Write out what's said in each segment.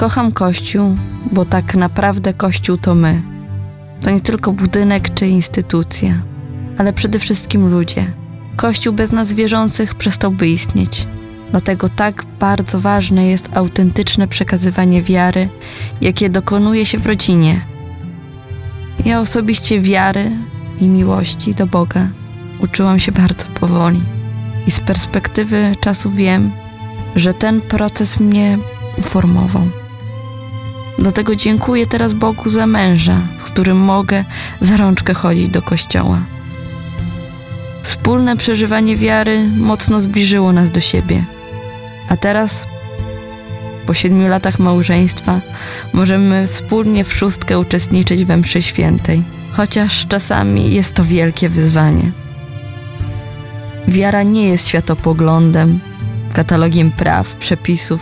Kocham Kościół, bo tak naprawdę Kościół to my. To nie tylko budynek czy instytucja, ale przede wszystkim ludzie. Kościół bez nas wierzących przestałby istnieć. Dlatego tak bardzo ważne jest autentyczne przekazywanie wiary, jakie dokonuje się w rodzinie. Ja osobiście wiary i miłości do Boga uczyłam się bardzo powoli. I z perspektywy czasu wiem, że ten proces mnie uformował. Dlatego dziękuję teraz Bogu za męża, z którym mogę za rączkę chodzić do kościoła. Wspólne przeżywanie wiary mocno zbliżyło nas do siebie. A teraz, po siedmiu latach małżeństwa, możemy wspólnie w szóstkę uczestniczyć we mszy świętej, chociaż czasami jest to wielkie wyzwanie. Wiara nie jest światopoglądem, katalogiem praw, przepisów,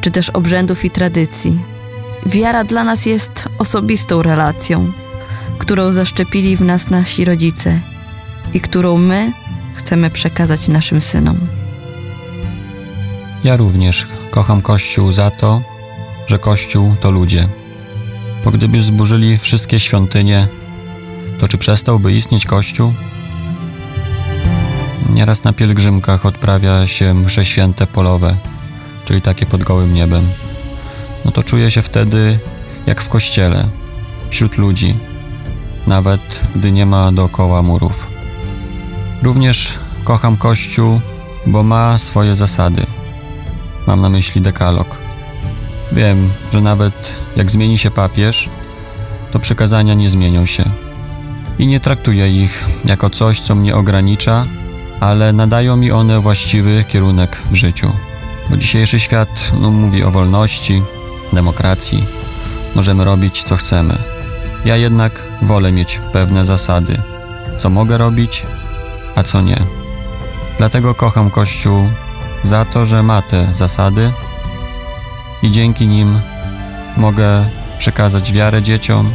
czy też obrzędów i tradycji. Wiara dla nas jest osobistą relacją, którą zaszczepili w nas nasi rodzice i którą my chcemy przekazać naszym synom. Ja również kocham Kościół za to, że Kościół to ludzie. Bo gdyby zburzyli wszystkie świątynie, to czy przestałby istnieć Kościół? Nieraz na pielgrzymkach odprawia się msze święte polowe, czyli takie pod gołym niebem. No to czuję się wtedy jak w kościele, wśród ludzi, nawet gdy nie ma dookoła murów. Również kocham Kościół, bo ma swoje zasady. Mam na myśli dekalog. Wiem, że nawet jak zmieni się papież, to przykazania nie zmienią się. I nie traktuję ich jako coś, co mnie ogranicza, ale nadają mi one właściwy kierunek w życiu. Bo dzisiejszy świat no, mówi o wolności, demokracji. Możemy robić co chcemy. Ja jednak wolę mieć pewne zasady, co mogę robić, a co nie. Dlatego kocham Kościół za to, że ma te zasady i dzięki nim mogę przekazać wiarę dzieciom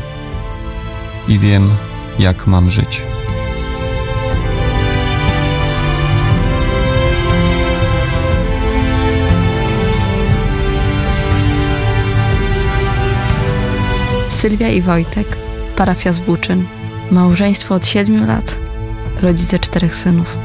i wiem, jak mam żyć. Sylwia i Wojtek, parafia Zbuczyn, małżeństwo od siedmiu lat, rodzice czterech synów.